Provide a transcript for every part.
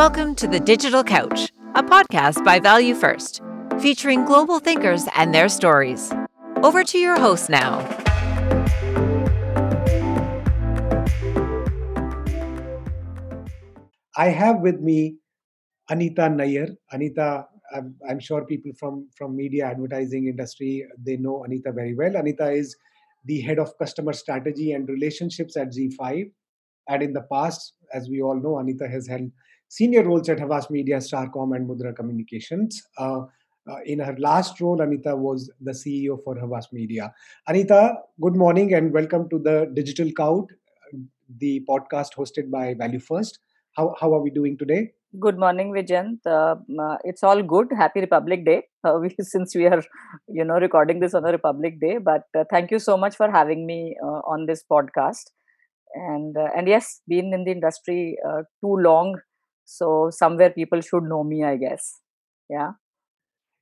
Welcome to The Digital Couch, a podcast by Value First, featuring global thinkers and their stories. Over to your host now. I have with me Anita Nayyar. Anita, I'm, I'm, sure people from, from media advertising industry, they know Anita very well. Anita is the head of customer strategy and relationships at ZEE5. And in the past, as we all know, Anita has held senior roles at Havas Media, Starcom, and Mudra Communications. Uh, uh, in her last role, Anita was the CEO for Havas Media. Anita, good morning and welcome to the Digital Couch, the podcast hosted by Value First. How, how are we doing today? Good morning, Vijayant. Uh, uh, it's all good. Happy Republic Day. Uh, we, since we are, you know, recording this on a Republic Day. But uh, thank you so much for having me on this podcast. And and yes, been in the industry too long so somewhere people should know me i guess. Yeah.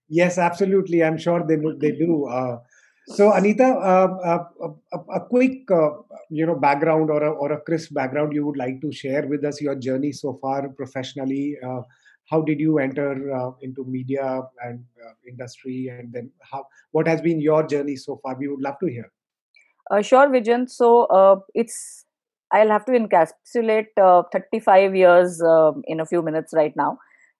Yes absolutely. I'm sure they they do uh, so anita uh, uh, a, a, quick uh, you know background or a, or a crisp background you would like to share with us your journey so far professionally uh, how did you enter uh, into media and industry and then how what has been your journey so far? We would love to hear. Sure Vijayant so it's I'll have to encapsulate uh, 35 years uh, in a few minutes right now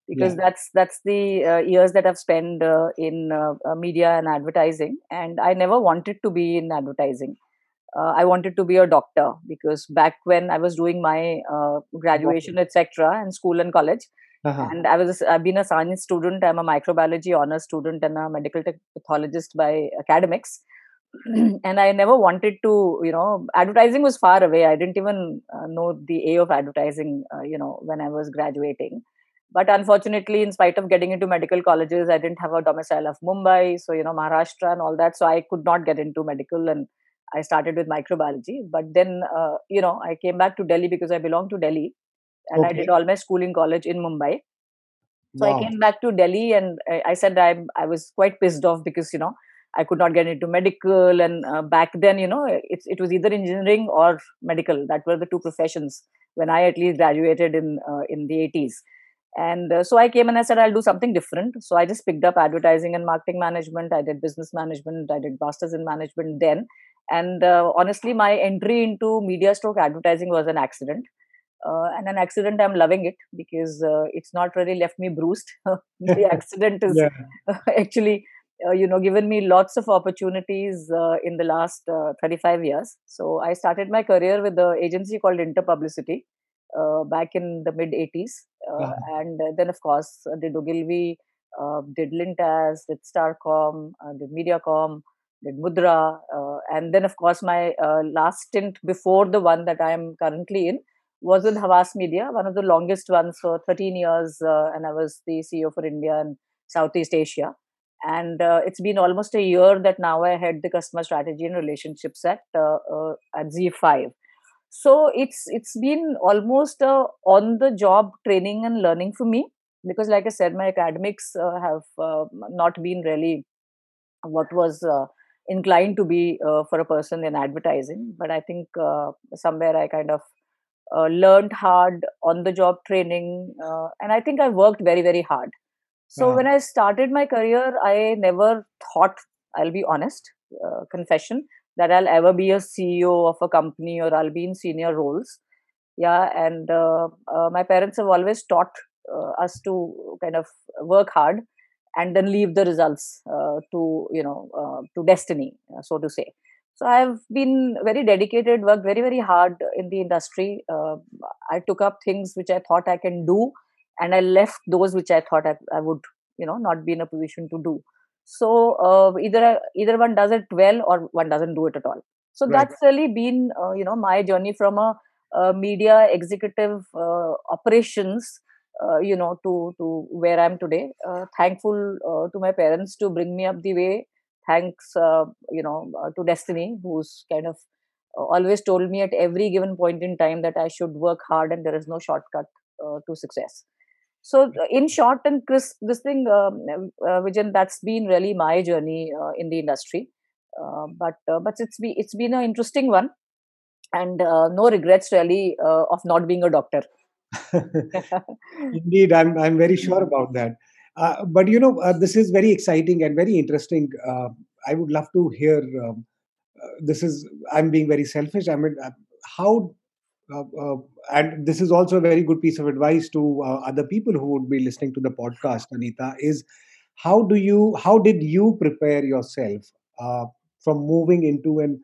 because yeah. that's that's the uh, years that I've spent uh, in uh, uh, media and advertising and I never wanted to be in advertising I wanted to be a doctor because back when I was doing my graduation etc and school and college uh-huh. and I was I've been a science student I'm a microbiology honors student and a medical pathologist by academics and I never wanted to, you know, advertising was far away. I didn't even uh, know the A of advertising, uh, you know, when I was graduating. But unfortunately, in spite of getting into medical colleges, I didn't have a domicile of Mumbai, so you know, Maharashtra and all that. So I could not get into medical, and I started with microbiology. But then, uh, you know, I came back to Delhi because I belong to Delhi, and okay. I did all my schooling college in Mumbai. So wow. I came back to Delhi, and I, I said I I was quite pissed off because you know I could not get into medical, and uh, back then, you know, it it was either engineering or medical. That were the two professions when I at least graduated in uh, in the eighties. And uh, so I came and I said I'll do something different. So I just picked up advertising and marketing management. I did business management. I did masters in management then. And uh, honestly, my entry into media stroke advertising was an accident. Uh, and an accident i'm loving it because uh, it's not really left me bruised the accident is actually uh, you know given me lots of opportunities uh, in the last uh, 35 years. So i started my career with the agency called interpublicity uh, back in the mid 80s uh, uh-huh. and then of course did ogilvy did lintas did starcom did mediacom did mudra and then of course my last stint before the one that i am currently in was with havas media one of the longest ones for 13 years and i was the ceo for india and southeast asia and uh, it's been almost a year that now i head the customer strategy and relationships at uh, uh, at ZEE5 so it's it's been almost a on the job training and learning for me because like i said my academics uh, have uh, not been really what was uh, inclined to be for a person in advertising. But i think somewhere i kind of learned hard on the job training and i think i worked very very hard so when I started my career, I never thought, I'll be honest, uh, confession, that I'll ever be a CEO of a company or I'll be in senior roles. Yeah, and uh, uh, my parents have always taught uh, us to kind of work hard and then leave the results uh, to you know uh, to destiny, so to say. So I've been very dedicated, worked very very hard in the industry. I took up things which I thought I can do and i left those which i thought i, I would you know not be in a position to do. So uh, either either one does it well or one doesn't do it at all. So right. that's really been uh, you know my journey from a, a media executive uh, operations uh, you know to to where i'm today. Uh, thankful uh, to my parents to bring me up the way. Thanks you know to destiny who's kind of always told me at every given point in time that i should work hard and there is no shortcut to success so, in short and crisp, this thing, um, uh, that's been really my journey uh, in the industry. Uh, but uh, but it's be it's been an interesting one, and uh, no regrets really uh, of not being a doctor. Indeed, I'm I'm very sure about that. But you know, this is very exciting and very interesting. I would love to hear. Um, this is I'm being very selfish. I mean, how and this is also a very good piece of advice to uh, other people who would be listening to the podcast anita is how do you how did you prepare yourself uh, from moving into an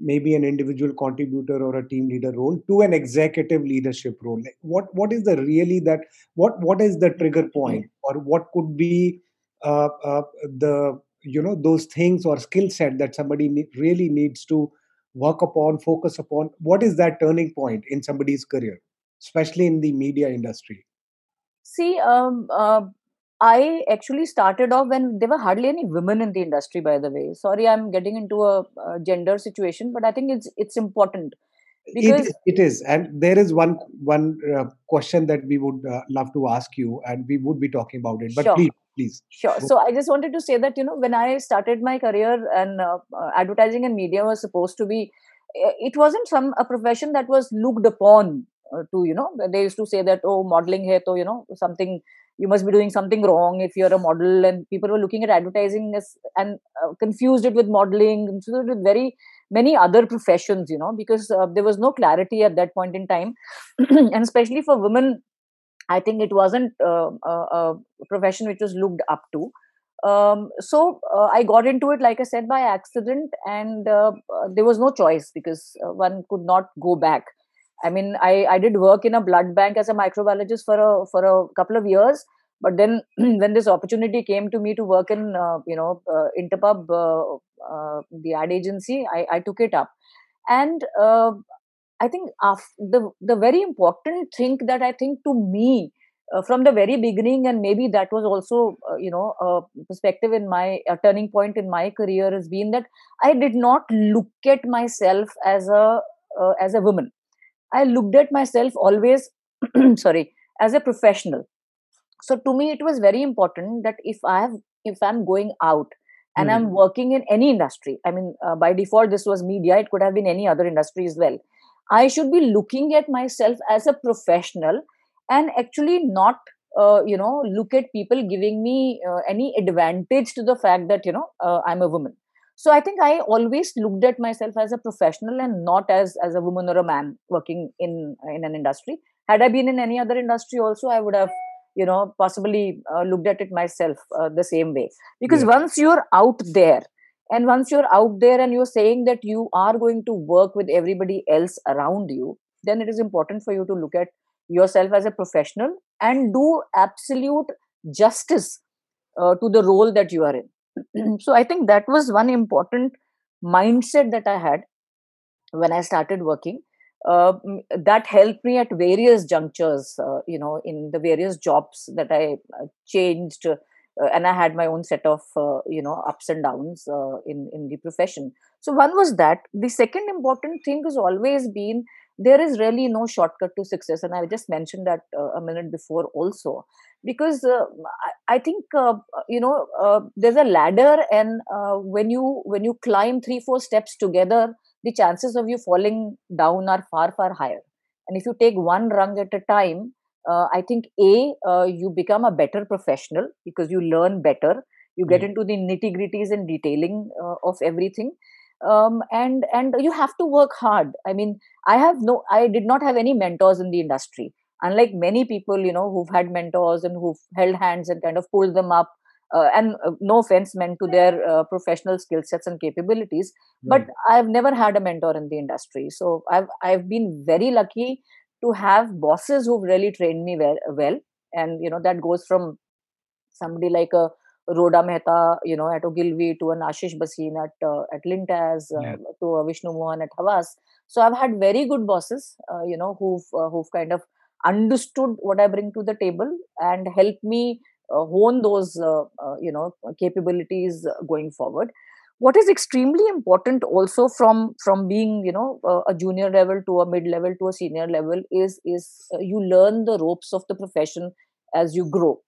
maybe an individual contributor or a team leader role to an executive leadership role? What what is the really that what what is the trigger point or what could be uh, uh, the you know those things or skill set that somebody ne- really needs to work upon focus upon what is that turning point in somebody's career especially in the media industry See, um, uh, I actually started off when there were hardly any women in the industry. By the way, sorry, I'm getting into a, a gender situation, but I think it's it's important because is it is and there is one one uh, question that we would uh, love to ask you and we would be talking about it but sure, please please. Sure. So I just wanted to say that you know when I started my career and uh, uh, advertising and media was supposed to be, eh, it wasn't some a profession that was looked upon uh, to you know they used to say that oh modeling here to you know something you must be doing something wrong if you're a model and people were looking at advertising as and uh, confused it with modeling confused it with very many other professions you know because uh, there was no clarity at that point in time. And especially for women I think it wasn't uh, a, a profession which was looked up to. Um, so uh, I got into it, like I said, by accident, and uh, there was no choice because uh, one could not go back. I mean, I, I did work in a blood bank as a microbiologist for a for a couple of years, but then when this opportunity came to me to work in uh, you know uh, Interpub, the ad agency, I, I took it up, and I think af- the the very important thing that I think to me uh, from the very beginning, and maybe that was also uh, you know a perspective in my a turning point in my career has been that I did not look at myself as a uh, as a woman. I looked at myself always, sorry, as a professional so to me it was very important that if i have if i'm going out and Hmm. i'm working in any industry i mean uh, by default this was media it could have been any other industry as well i should be looking at myself as a professional and actually not uh, you know look at people giving me uh, any advantage to the fact that you know uh, i'm a woman. So i think i always looked at myself as a professional and not as as a woman or a man working in in an industry. Had i been in any other industry also i would have you know possibly uh, looked at it myself uh, the same way. Because yes. once you're out there and once you're out there and you're saying that you are going to work with everybody else around you then it is important for you to look at yourself as a professional and do absolute justice uh, to the role that you are in so i think that was one important mindset that i had when I started working. Uh, that helped me at various junctures, uh, you know, in the various jobs that I uh, changed, uh, and I had my own set of, uh, you know, ups and downs uh, in in the profession. So one was that. The second important thing has always been there is really no shortcut to success, and I just mentioned that uh, a minute before also, because uh, I, I think uh, you know there's a ladder, and when you when you climb three four steps together the chances of you falling down are far far higher and if you take one rung at a time uh, i think a uh, you become a better professional because you learn better. You get Hmm. into the nitty gritties and detailing uh, of everything. Um, and and you have to work hard. I mean i have no i did not have any mentors in the industry. Unlike many people you know who've had mentors and who've held hands and kind of pulled them up uh, and uh, no offense meant to their uh, professional skill sets and capabilities but right i've never had a mentor in the industry. So i've i've been very lucky to have bosses who've really trained me well, well. and you know that goes from somebody like a Roda Mehta, you know, at Ogilvy, to an Ashish Bhasin at uh, at Lintas, yeah uh, to a Vishnu Mohan at Havas. So I've had very good bosses, uh, you know, who've uh, who've kind of understood what I bring to the table and helped me uh, hone those, uh, uh, you know, capabilities going forward. What is extremely important also from from being, you know, uh, a junior level to a mid level to a senior level is is uh, you learn the ropes of the profession as you grow.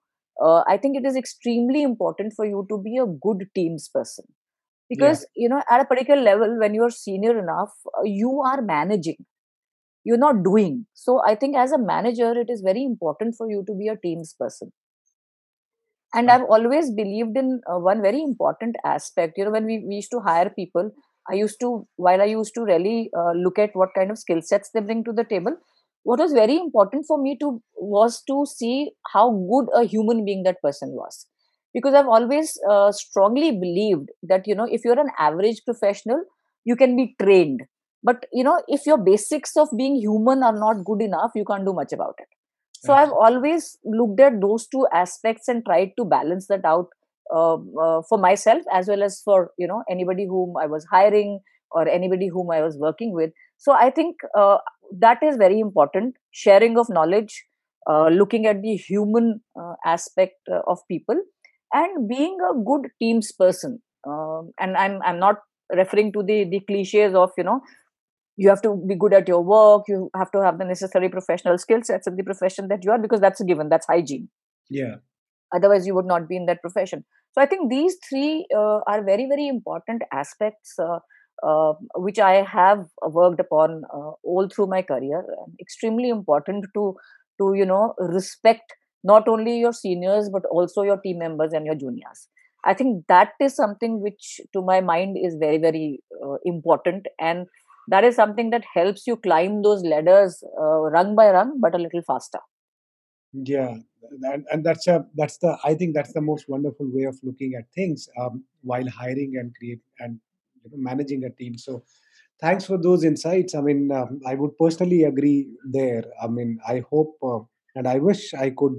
Uh, i think it is extremely important for you to be a good teams person. Yeah. Because you know at a particular level when you're senior enough uh, you are managing. You're not doing. So i think as a manager it is very important for you to be a teams person and i've always believed in uh, one very important aspect. You know when we, we used to hire people i used to while i used to really uh, look at what kind of skill sets they bring to the table what was very important for me to was to see how good a human being that person was. Because i've always uh, strongly believed that you know if you're an average professional you can be trained. But you know if your basics of being human are not good enough you can't do much about it so i've always looked at those two aspects and tried to balance that out uh, uh, for myself as well as for you know anybody whom i was hiring or anybody whom i was working with. So i think uh, that is very important. Sharing of knowledge uh, looking at the human uh, aspect uh, of people and being a good teams person. Um, and i'm i'm not referring to the the cliches of you know you have to be good at your work you have to have the necessary professional skill sets in the profession that you are because that's a given that's hygiene. Yeah. Otherwise you would not be in that profession. So i think these three uh, are very very important aspects uh, uh, which i have worked upon uh, all through my career extremely important to to you know respect not only your seniors but also your team members and your juniors. I think that is something which to my mind is very very uh, important and that is something that helps you climb those ladders uh, rung by rung but a little faster. Yeah and, and that's a that's the i think that's the most wonderful way of looking at things um, while hiring and create and you know, managing a team. So thanks for those insights. I mean um, i would personally agree there. I mean i hope uh, and i wish i could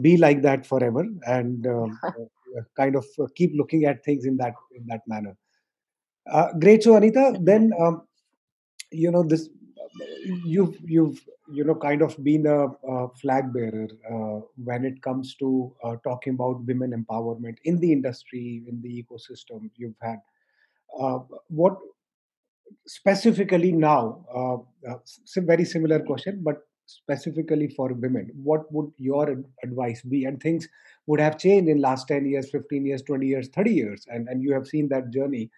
be like that forever and um, uh, kind of uh, keep looking at things in that in that manner. Uh, great. So anita then um, you know this you've you've you know kind of been a, a flag bearer uh, when it comes to uh, talking about women empowerment in the industry in the ecosystem you've had. Uh, what specifically now uh, uh, very similar question but specifically for women what would your advice be? And things would have changed in last 10 years 15 years 20 years 30 years and and you have seen that journey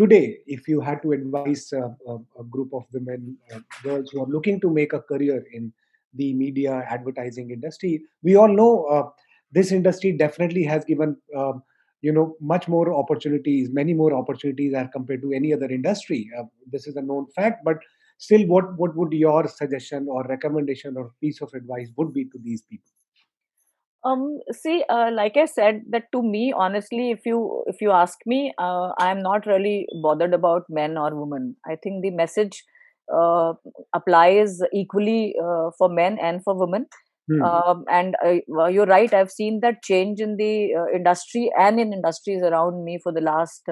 today if you had to advise uh, a, a, group of women uh, girls who are looking to make a career in the media advertising industry we all know uh, this industry definitely has given um, you know much more opportunities many more opportunities as compared to any other industry. Uh, this is a known fact but still what what would your suggestion or recommendation or piece of advice would be to these people um see uh, like i said that to me honestly if you if you ask me uh, i am not really bothered about men or women. I think the message uh, applies equally uh, for men and for women. Hmm. um, and uh, you're right i've seen that change in the uh, industry and in industries around me for the last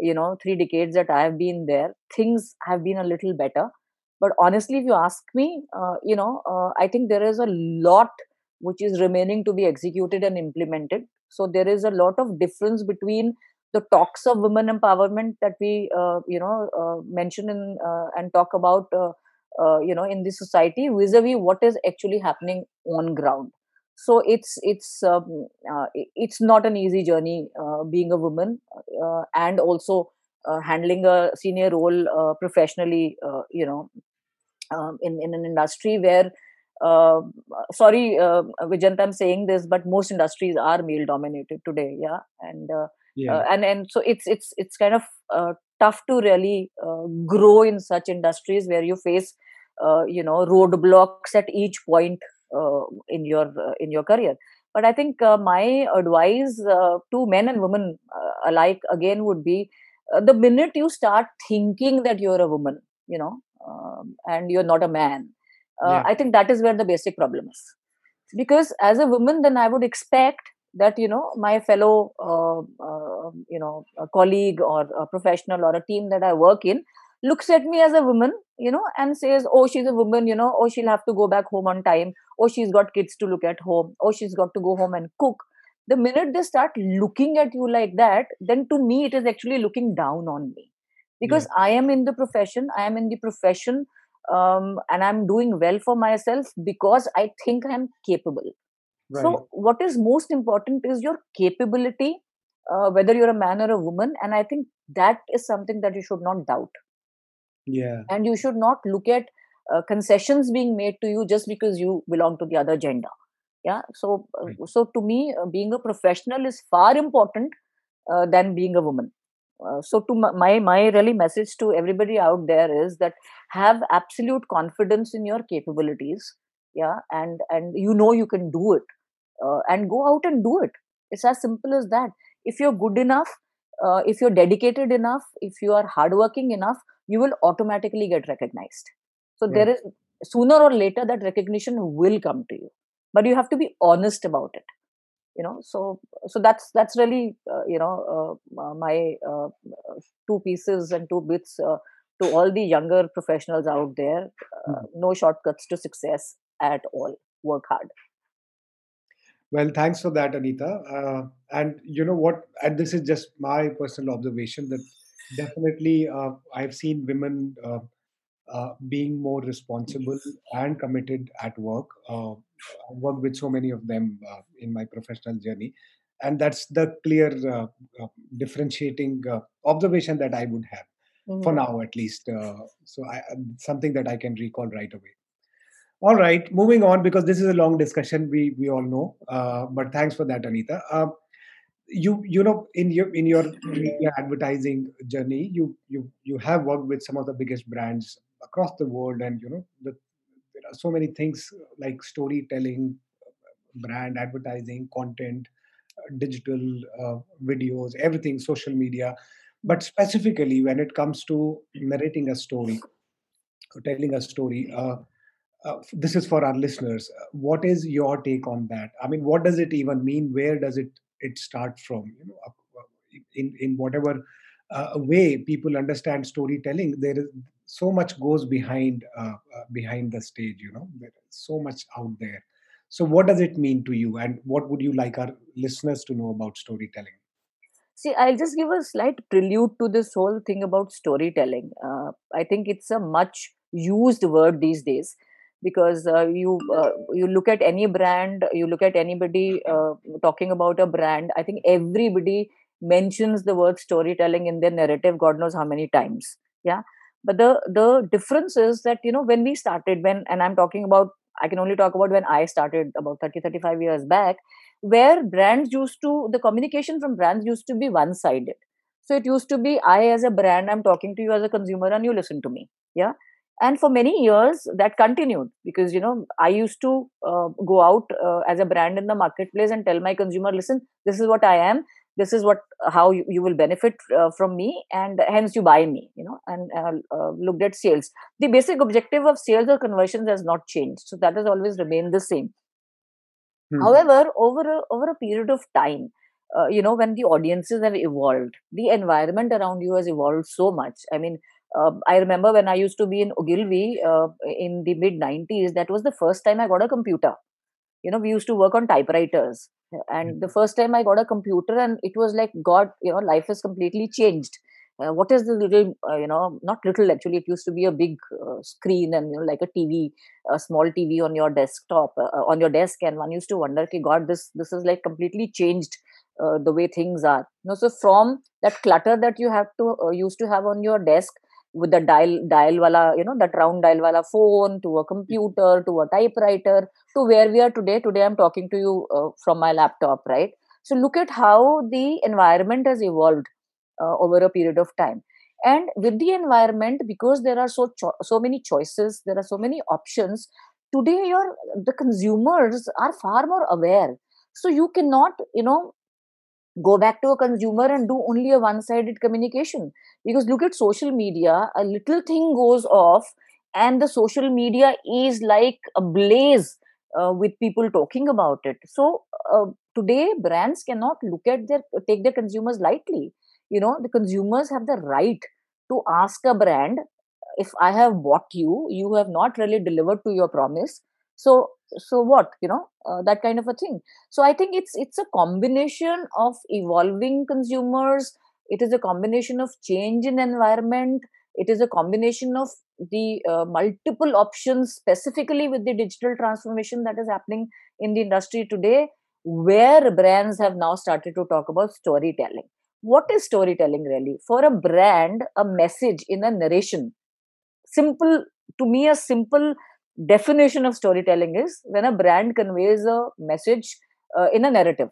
you know 3 decades that i have been there. Things have been a little better. But honestly if you ask me you know i think there is a lot which is remaining to be executed and implemented. So there is a lot of difference between the talks of women empowerment that we, uh, you know, uh, mention in, uh, and talk about, uh, uh, you know, in this society vis-a-vis what is actually happening on ground. So it's it's um, uh, it's not an easy journey being a woman and also handling a senior role professionally. you know, um, in in an industry where uh, sorry uh, vijayant i'm saying this but most industries are male dominated today yeah and uh, yeah. Uh, and and so it's it's it's kind of uh, tough to really uh, grow in such industries where you face uh, you know roadblocks at each point in your in your career but i think my advice to men and women alike again would be the minute you start thinking that you're a woman you know um, and you're not a man uh, yeah. i think that is where the basic problem is. Because as a woman then i would expect that you know my fellow uh, uh, you know colleague or a professional or a team that i work in looks at me as a woman you know and says oh she's a woman you know oh she'll have to go back home on time. Oh she's got kids to look at home. Oh she's got to go home and cook. The minute they start looking at you like that then to me it is actually looking down on me. Because yeah. i am in the profession i am in the profession um, and i'm doing well for myself because i think i'm capable. Right. so what is most important is your capability uh, whether you're a man or a woman and i think that is something that you should not doubt. Yeah. And you should not look at uh, concessions being made to you just because you belong to the other gender. Yeah so uh, Right. so to me uh, being a professional is far important uh, than being a woman uh, so to my my really message to everybody out there is that have absolute confidence in your capabilities yeah and and you know you can do it uh, and go out and do it. It's as simple as that. If you're good enough uh, if you're dedicated enough if you are hardworking enough you will automatically get recognized. So there Right. is sooner or later that recognition will come to you but you have to be honest about it you know so so that's that's really uh, you know uh, my uh, two pieces and two bits uh, to all the younger professionals out there uh, Mhm. no shortcuts to success at all work hard Well, thanks for that, Anita. Uh, and you know what? And this is just my personal observation that definitely uh, I've seen women uh, being more responsible and committed at work. Uh, I've worked with so many of them uh, in my professional journey, and that's the clear uh, uh, differentiating uh, observation that I would have for Mhm. now, at least. Uh, so, I, something that I can recall right away. All right, moving on because this is a long discussion. We we all know, uh, but thanks for that, Anita. Uh, you you know in your in your media advertising journey, you you you have worked with some of the biggest brands across the world, and you know the, there are so many things like storytelling, brand advertising, content, uh, digital uh, videos, everything, social media. But specifically, when it comes to narrating a story, or telling a story. Uh, uh, this is for our listeners. Uh, What is your take on that? I mean, what does it even mean? Where does it it start from? You know, uh, uh, in in whatever uh, way people understand storytelling, there is so much goes behind uh, uh, behind the stage. You know, so much out there. So, what does it mean to you, and what would you like our listeners to know about storytelling? See, I'll just give a slight prelude to this whole thing about storytelling. Uh, I think it's a much used word these days because uh, you uh, you look at any brand, you look at anybody uh, talking about a brand. I think everybody mentions the word storytelling in their narrative. God knows how many times. Yeah, but the the difference is that you know when we started, when and I'm talking about, I can only talk about when I started about 30 35 years back where brands used to the communication from brands used to be one sided so it used to be i as a brand i'm talking to you as a consumer and you listen to me. Yeah? And for many years that continued because you know i used to uh, go out uh, as a brand in the marketplace and tell my consumer listen this is what i am this is what how you, you will benefit uh, from me and hence you buy me you know and uh, uh, looked at sales the basic objective of sales or conversions has not changed so that has always remained the same Hmm. However, over a, over a period of time, uh, you know, when the audiences have evolved, the environment around you has evolved so much. I mean, uh, I remember when I used to be in Ogilvy uh, in the mid 90s, that was the first time I got a computer. You know, we used to work on typewriters. And the first time I got a computer, and it was like, God, you know, life has completely changed. Uh, what is the little, uh, you know, not little actually, it used to be a big uh, screen and, you know, like a TV a small TV on your desktop uh, uh, on your desk, and one used to wonder, okay, God, this this is like completely changed uh, the way things are. You know, so from that clutter that you have to uh, used to have on your desk with the dial dial wala, you know, that round dial wala phone to a computer to a typewriter to where we are today. Today, I'm talking to you uh, from my laptop, right? So look at how the environment has evolved uh, over a period of time and with the environment because there are so cho- so many choices there are so many options today your the consumers are far more aware so you cannot you know go back to a consumer and do only a one sided communication. Because look at social media a little thing goes off and the social media is like a blaze uh, with people talking about it. So uh, today brands cannot look at their take their consumers lightly. You know the consumers have the right to ask a brand if i have bought you you have not really delivered to your promise so so what you know uh, that kind of a thing. So i think it's it's a combination of evolving consumers. It is a combination of change in environment. It is a combination of the uh, multiple options specifically with the digital transformation that is happening in the industry today where brands have now started to talk about storytelling. What is storytelling really? For a brand a message in a narration. Simple to me a simple definition of storytelling is when a brand conveys a message uh, in a narrative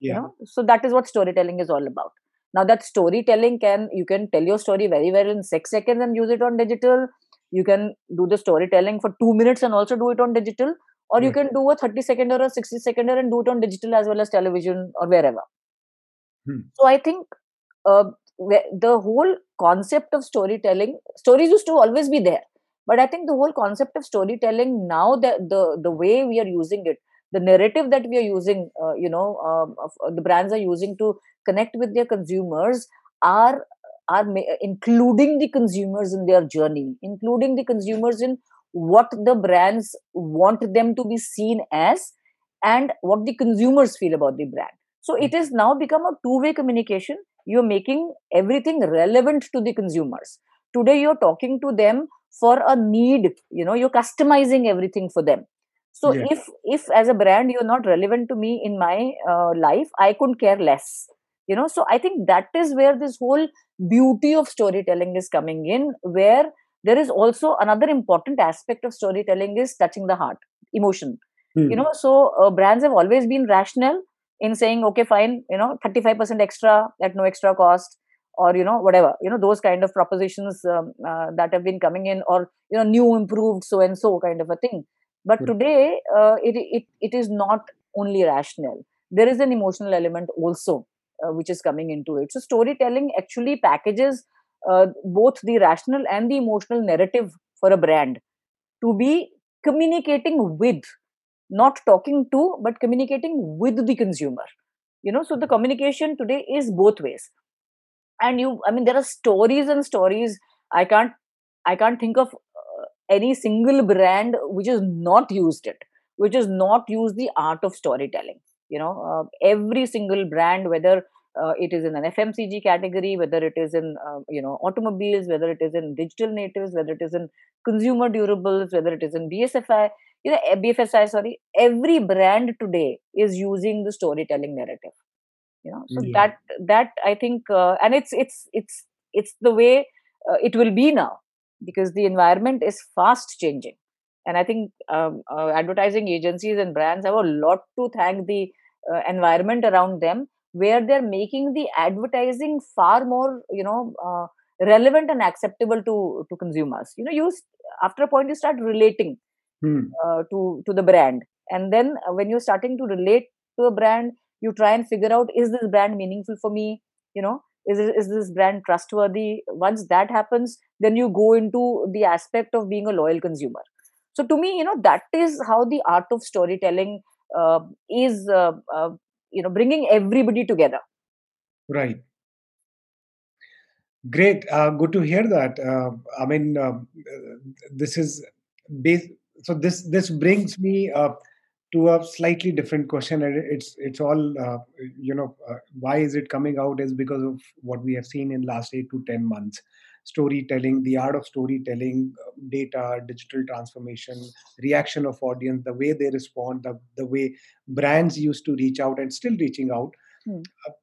yeah. you know? So that is what storytelling is all about. Now that storytelling can you can tell your story very well in six seconds and use it on digital. You can do the storytelling for two minutes and also do it on digital. Or you can do a 30 second or a 60 second and do it on digital as well as television or wherever. Hmm. so i think uh, the whole concept of storytelling stories used to always be there but i think the whole concept of storytelling now that the the way we are using it the narrative that we are using uh, you know um, of, uh, the brands are using to connect with their consumers are are ma- including the consumers in their journey including the consumers in what the brands want them to be seen as and what the consumers feel about the brand. So it has now become a two way communication. You're making everything relevant to the consumers. Today you're talking to them for a need you know you're customizing everything for them so Yeah. if if as a brand you're not relevant to me in my uh, life i couldn't care less you know so i think that is where this whole beauty of storytelling is coming in where there is also another important aspect of storytelling is touching the heart emotion Hmm. you know so uh, brands have always been rational in saying okay fine you know 35% extra at no extra cost or you know whatever you know those kind of propositions um, uh, that have been coming in or you know new improved so and so kind of a thing. But today uh, it, it it is not only rational. There is an emotional element also uh, which is coming into it. So storytelling actually packages uh, both the rational and the emotional narrative for a brand to be communicating with not talking to but communicating with the consumer. You know so the communication today is both ways and you i mean there are stories and stories. I can't i can't think of uh, any single brand which has not used it which has not used the art of storytelling you know uh, every single brand whether uh, it is in an fmcg category whether it is in uh, you know automobiles whether it is in digital natives whether it is in consumer durables whether it is in bsfi you know bfsi sorry every brand today is using the storytelling narrative you know so Yeah. that that i think uh, and it's it's it's it's the way uh, it will be now because the environment is fast changing and i think um, uh, advertising agencies and brands have a lot to thank the uh, environment around them where they're making the advertising far more you know uh, relevant and acceptable to to consumers you know you after a point you start relating Hmm. uh, to to the brand and then when you're starting to relate to a brand you try and figure out is this brand meaningful for me you know is, is this brand trustworthy once that happens then you go into the aspect of being a loyal consumer so to me you know that is how the art of storytelling uh, is uh, uh, you know bringing everybody together Right. Great. Uh, good to hear that. Uh, I mean, uh, this is bas- so. This this brings me to a slightly different question, it's it's all uh, you know. Uh, why is it coming out? Is because of what we have seen in last eight to ten months. Storytelling, the art of storytelling, uh, data, digital transformation, reaction of audience, the way they respond, the the way brands used to reach out and still reaching out Hmm.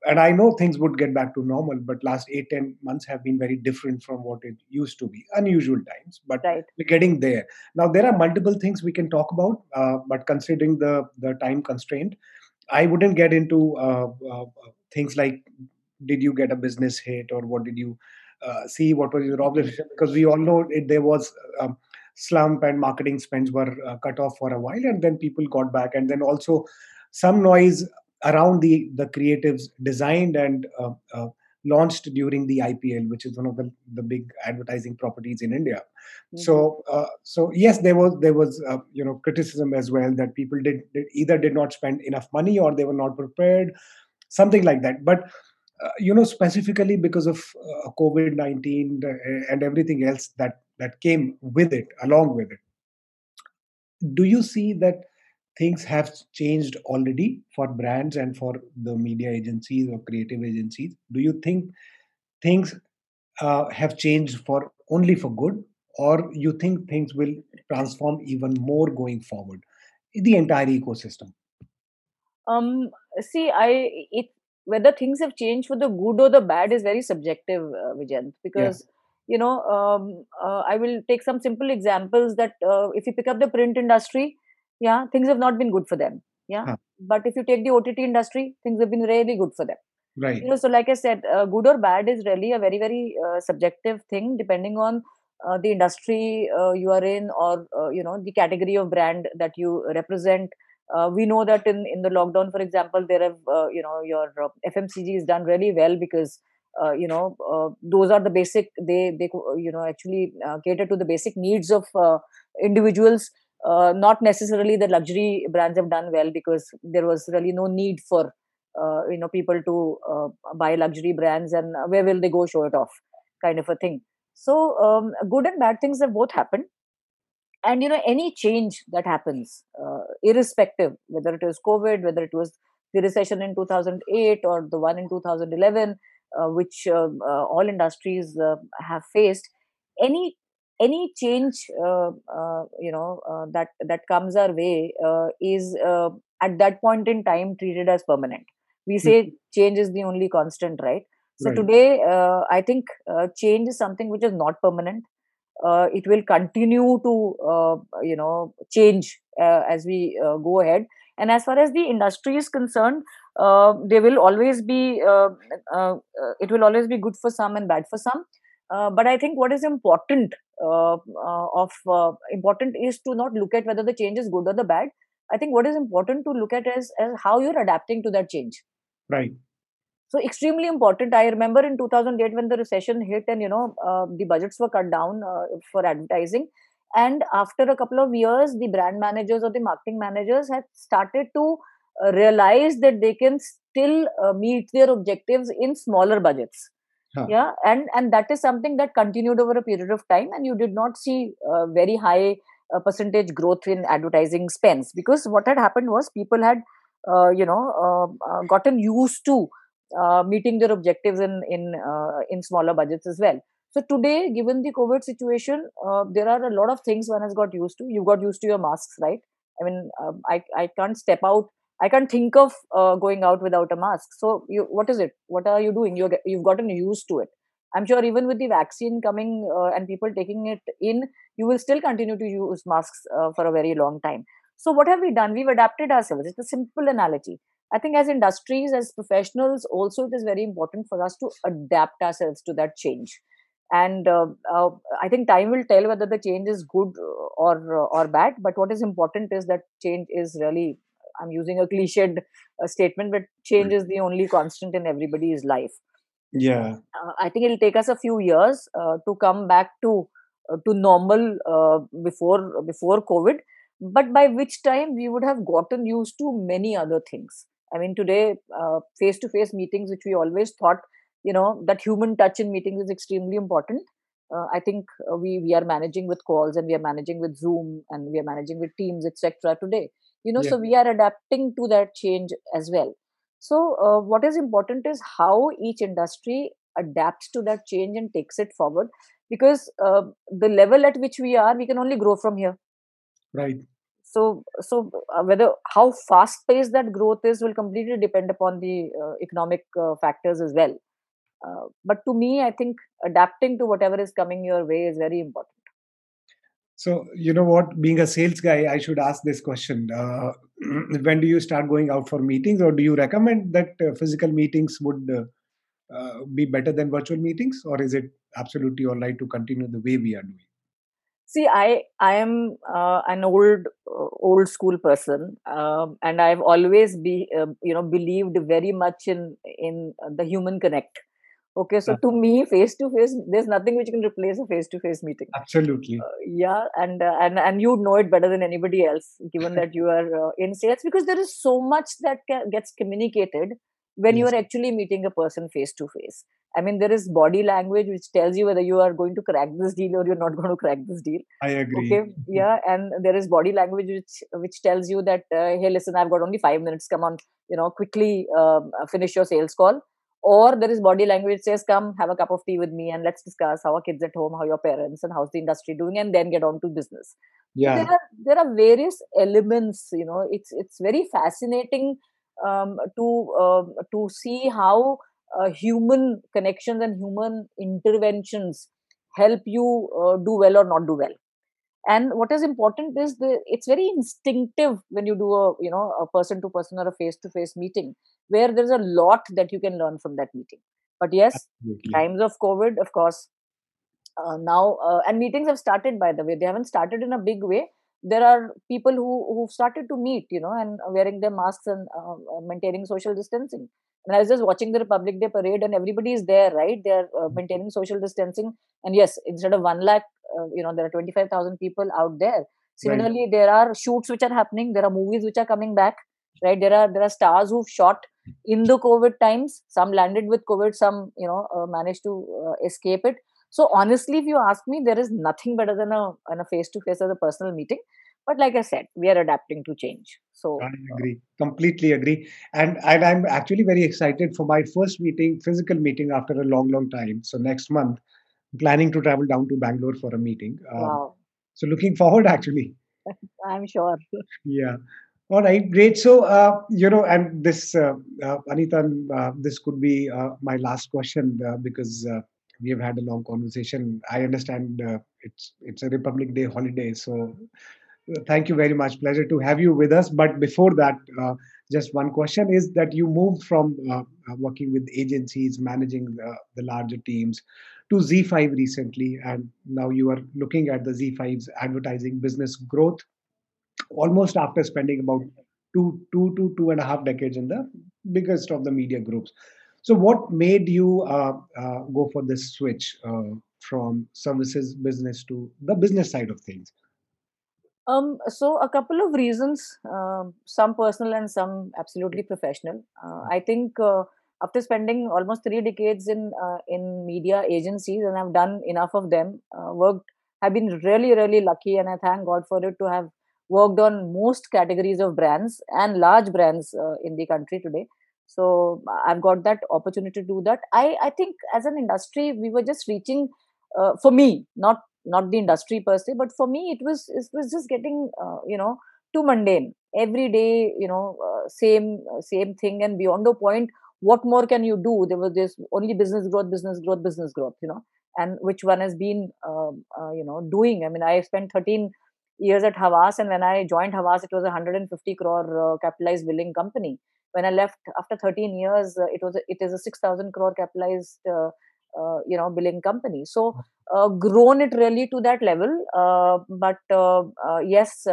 and I know things would get back to normal, but last eight ten months have been very different from what it used to be. Unusual times, but right we're getting there. Now there are multiple things we can talk about, uh, but considering the the time constraint, I wouldn't get into uh, uh, things like did you get a business hit or what did you uh, see, what was your observation, because we all know it, there was um, slump and marketing spends were uh, cut off for a while, and then people got back, and then also some noise around the the creatives designed and uh, uh, launched during the IPL, which is one of the, the big advertising properties in India. Mhm. So uh, so yes, there was there was uh, you know criticism as well that people did, did either did not spend enough money or they were not prepared, something like that. But uh, you know specifically because of uh, COVID nineteen and everything else that that came with it, along with it do you see that things have changed already for brands and for the media agencies or creative agencies. Do you think things uh, have changed for only for good? Or you think things will transform even more going forward? The entire ecosystem. Um see i it whether things have changed for the good or the bad is very subjective uh, Vijayant, because you know um, uh, i will take some simple examples that uh, if you pick up the print industry yeah things have not been good for them. Yeah huh. but if you take the ott industry things have been really good for them. Right. You know so like i said uh, good or bad is really a very very uh, subjective thing depending on uh, the industry uh, you are in or you know the category of brand that you represent. We know that in in the lockdown for example there have you know your fmcg is done really well because uh, you know uh, those are the basic they they you know actually uh, cater to the basic needs of individuals not necessarily the luxury brands have done well because there was really no need for you know people to buy luxury brands and where will they go show it off kind of a thing. So um, good and bad things have both happened. And you know any change that happens uh, irrespective whether it was covid whether it was the recession in 2008 or the one in 2011 uh, which uh, uh, all industries have faced any any change you know that that comes our way is at that point in time treated as permanent. We say mm-hmm. change is the only constant right? So right. today uh, i think uh, change is something which is not permanent. Uh, it will continue to you know change as we go ahead. And as far as the industry is concerned uh, there will always be uh, uh, uh, it will always be good for some and bad for some uh, but i think what is important uh, of important is to not look at whether the change is good or the bad. I think what is important to look at is, is how you're adapting to that change. Right. So extremely important. I remember in 2008 when the recession hit and you know the budgets were cut down for advertising. And after a couple of years the brand managers or the marketing managers had started to uh, realize that they can still uh, meet their objectives in smaller budgets huh. yeah and and that is something that continued over a period of time and you did not see uh, very high uh, percentage growth in advertising spends because what had happened was people had uh, you know uh, gotten used to meeting their objectives in in in smaller budgets as well. So today given the covid situation there are a lot of things one has got used to. You got used to your masks right? I mean um, i i can't step out I can't think of uh, going out without a mask. So, you, what is it? What are you doing? you you've gotten used to it. I'm sure even with the vaccine coming uh, and people taking it in, you will still continue to use masks uh, for a very long time. So, what have we done? We've adapted ourselves. It's a simple analogy. I think as industries, as professionals, also it is very important for us to adapt ourselves to that change. And uh, uh, I think time will tell whether the change is good or or bad. But what is important is that change is really i'm using a cliched uh, statement but change is the only constant in everybody's life. Yeah. Uh, i think it'll take us a few years uh, to come back to uh, to normal uh, before before covid. But by which time we would have gotten used to many other things. I mean today face to face meetings which we always thought you know that human touch in meetings is extremely important. Uh, I think uh, we we are managing with calls and we are managing with Zoom and we are managing with Teams, etc. Today, you know, yeah. so we are adapting to that change as well. So, uh, what is important is how each industry adapts to that change and takes it forward, because uh, the level at which we are, we can only grow from here. Right. So, so uh, whether how fast paced that growth is will completely depend upon the economic factors as well uh, but to me, I think adapting to whatever is coming your way is very important. So, you know what, being a sales guy, I should ask this question. Uh, when do you start going out for meetings, or do you recommend that uh, physical meetings would uh, uh be better than virtual meetings, or is it absolutely all right to continue the way we are doing? See, I I am uh, an old old school person, um, and I've always be you know believed very much in in the human connect okay so to me face to face there's nothing which can replace a face to face meeting. Absolutely. Uh, yeah and uh, and and you know it better than anybody else given that you are uh, in sales because there is so much that ca- gets communicated when yes. you are actually meeting a person face to face i mean there is body language which tells you whether you are going to crack this deal or you're not going to crack this deal. I agree. Okay yeah and there is body language which which tells you that uh, hey listen i've got only 5 minutes. Come on you know quickly um, finish your sales call or there is body language says come have a cup of tea with me and let's discuss how are kids at home how your parents and how's the industry doing and then get on to business. Yeah. there are there are various elements you know it's it's very fascinating um, to uh, to see how uh, human connections and human interventions help you uh, do well or not do well and what is important is the it's very instinctive when you do a you know a person to person or a face to face meeting where there's a lot that you can learn from that meeting but yes Absolutely. times of covid of course uh, now uh, and meetings have started by the way they haven't started in a big way there are people who who've started to meet you know and wearing their masks and uh, maintaining social distancing. And i was just watching the republic day parade and everybody is there right? They are uh, maintaining social distancing. And yes instead of 1 lakh uh, you know there are 25000 people out there. Similarly right. there are shoots which are happening. There are movies which are coming back right? There are there are stars who've shot in the covid times. Some landed with covid some you know uh, managed to uh, escape it so honestly if you ask me there is nothing better than a a face to face as a personal meeting. But like i said we are adapting to change. So i agree. Completely agree. And and i'm actually very excited for my first meeting physical meeting after a long long time. So next month planning to travel down to bangalore for a meeting. Um, wow. so looking forward actually. I'm sure. Yeah. All right, great. So, uh, you know, and this, uh, uh, Anita, uh, this could be uh, my last question uh, because we have had a long conversation. I understand uh, it's it's a Republic Day holiday, so uh, thank you very much. Pleasure to have you with us. But before that, uh, just one question is that you moved from working with agencies, managing the larger teams, to ZEE5 recently, and now you are looking at the ZEE5's advertising business growth almost after spending about two, two to two and a half decades in the biggest of the media groups. So, what made you uh, uh, go for this switch uh, from services business to the business side of things? Um, so, a couple of reasons, um, some personal and some absolutely professional. Uh, I think uh, after spending almost three decades in uh, in media agencies, and I've done enough of them, worked, have been really, really lucky, and I thank God for it to have worked on most categories of brands and large brands in the country today so i've got that opportunity to do that. I i think as an industry we were just reaching uh, for me not not the industry per se but for me it was it was just getting uh, you know too mundane. Every day you know uh, same same thing and beyond a point what more can you do? There was this only business growth business growth business growth you know and which one has been um, uh, you know doing. I mean i spent 13 years at Havas, and when I joined Havas, it was a 150 crore uh, capitalized billing company. When I left after 13 years, uh, it was a, it is a 6,000 crore capitalized uh, uh, you know billing company. So uh, grown it really to that level, uh, but yes,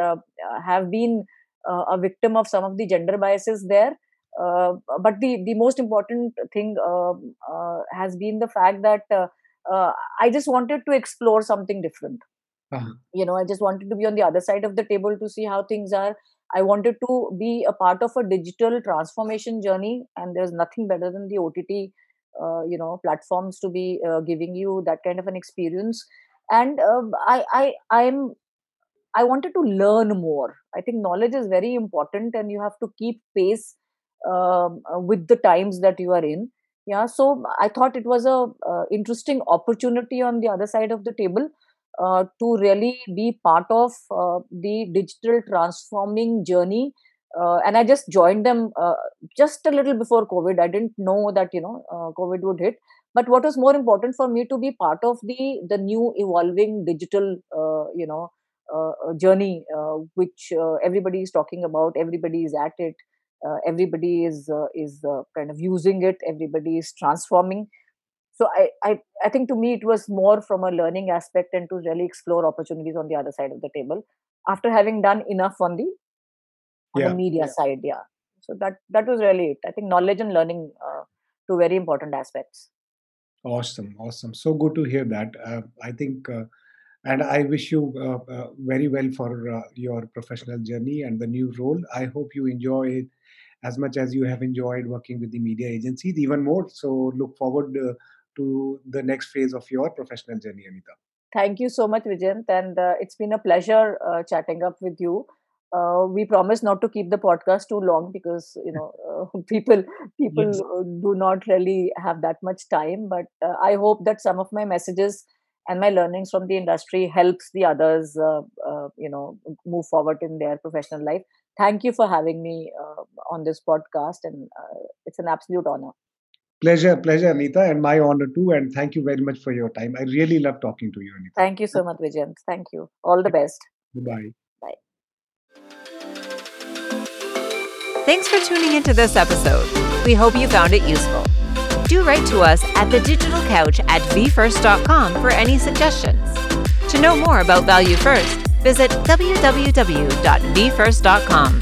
have been a victim of some of the gender biases there. but the the most important thing has been the fact that I just wanted to explore something different uh-huh. you know i just wanted to be on the other side of the table to see how things are i wanted to be a part of a digital transformation journey and there's nothing better than the ott uh, you know platforms to be uh, giving you that kind of an experience. And uh, i i i'm i wanted to learn more. I think knowledge is very important and you have to keep pace um, uh, with the times that you are in. Yeah so i thought it was a uh, interesting opportunity on the other side of the table uh, to really be part of uh, the digital transforming journey. Uh, and i just joined them uh, just a little before covid. I didn't know that you know uh, covid would hit. But what was more important for me to be part of the the new evolving digital uh, you know journey which everybody is talking about. Everybody is at it. Everybody is is kind of using it. Everybody is transforming so I, I i think to me it was more from a learning aspect and to really explore opportunities on the other side of the table after having done enough on the on yeah. the media yeah. side yeah. So that that was really it. I think knowledge and learning uh, two very important aspects. Awesome awesome. So good to hear that. Uh, i think uh, and i wish you uh, uh, very well for uh, your professional journey and the new role. I hope you enjoy it as much as you have enjoyed working with the media agencies even more. So look forward to the next phase of your professional journey, Anita. Thank you so much, Vijayant, and uh, it's been a pleasure uh, chatting up with you. Uh, we promise not to keep the podcast too long because you know uh, people people yes. do not really have that much time. But uh, I hope that some of my messages and my learnings from the industry helps the others, uh, you know, move forward in their professional life. Thank you for having me on this podcast, and it's an absolute honor. Pleasure, pleasure, Anita, and my honor too. And thank you very much for your time. I really love talking to you, Anita. Thank you so much, Vijayant. Thank you. All the best. Bye. Bye. Thanks for tuning into this episode. We hope you found it useful. Do write to us at the digital couch at vfirst.com for any suggestions. To know more about Value First, visit www.vfirst.com.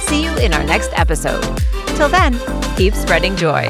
See you in our next episode. Till then, keep spreading joy.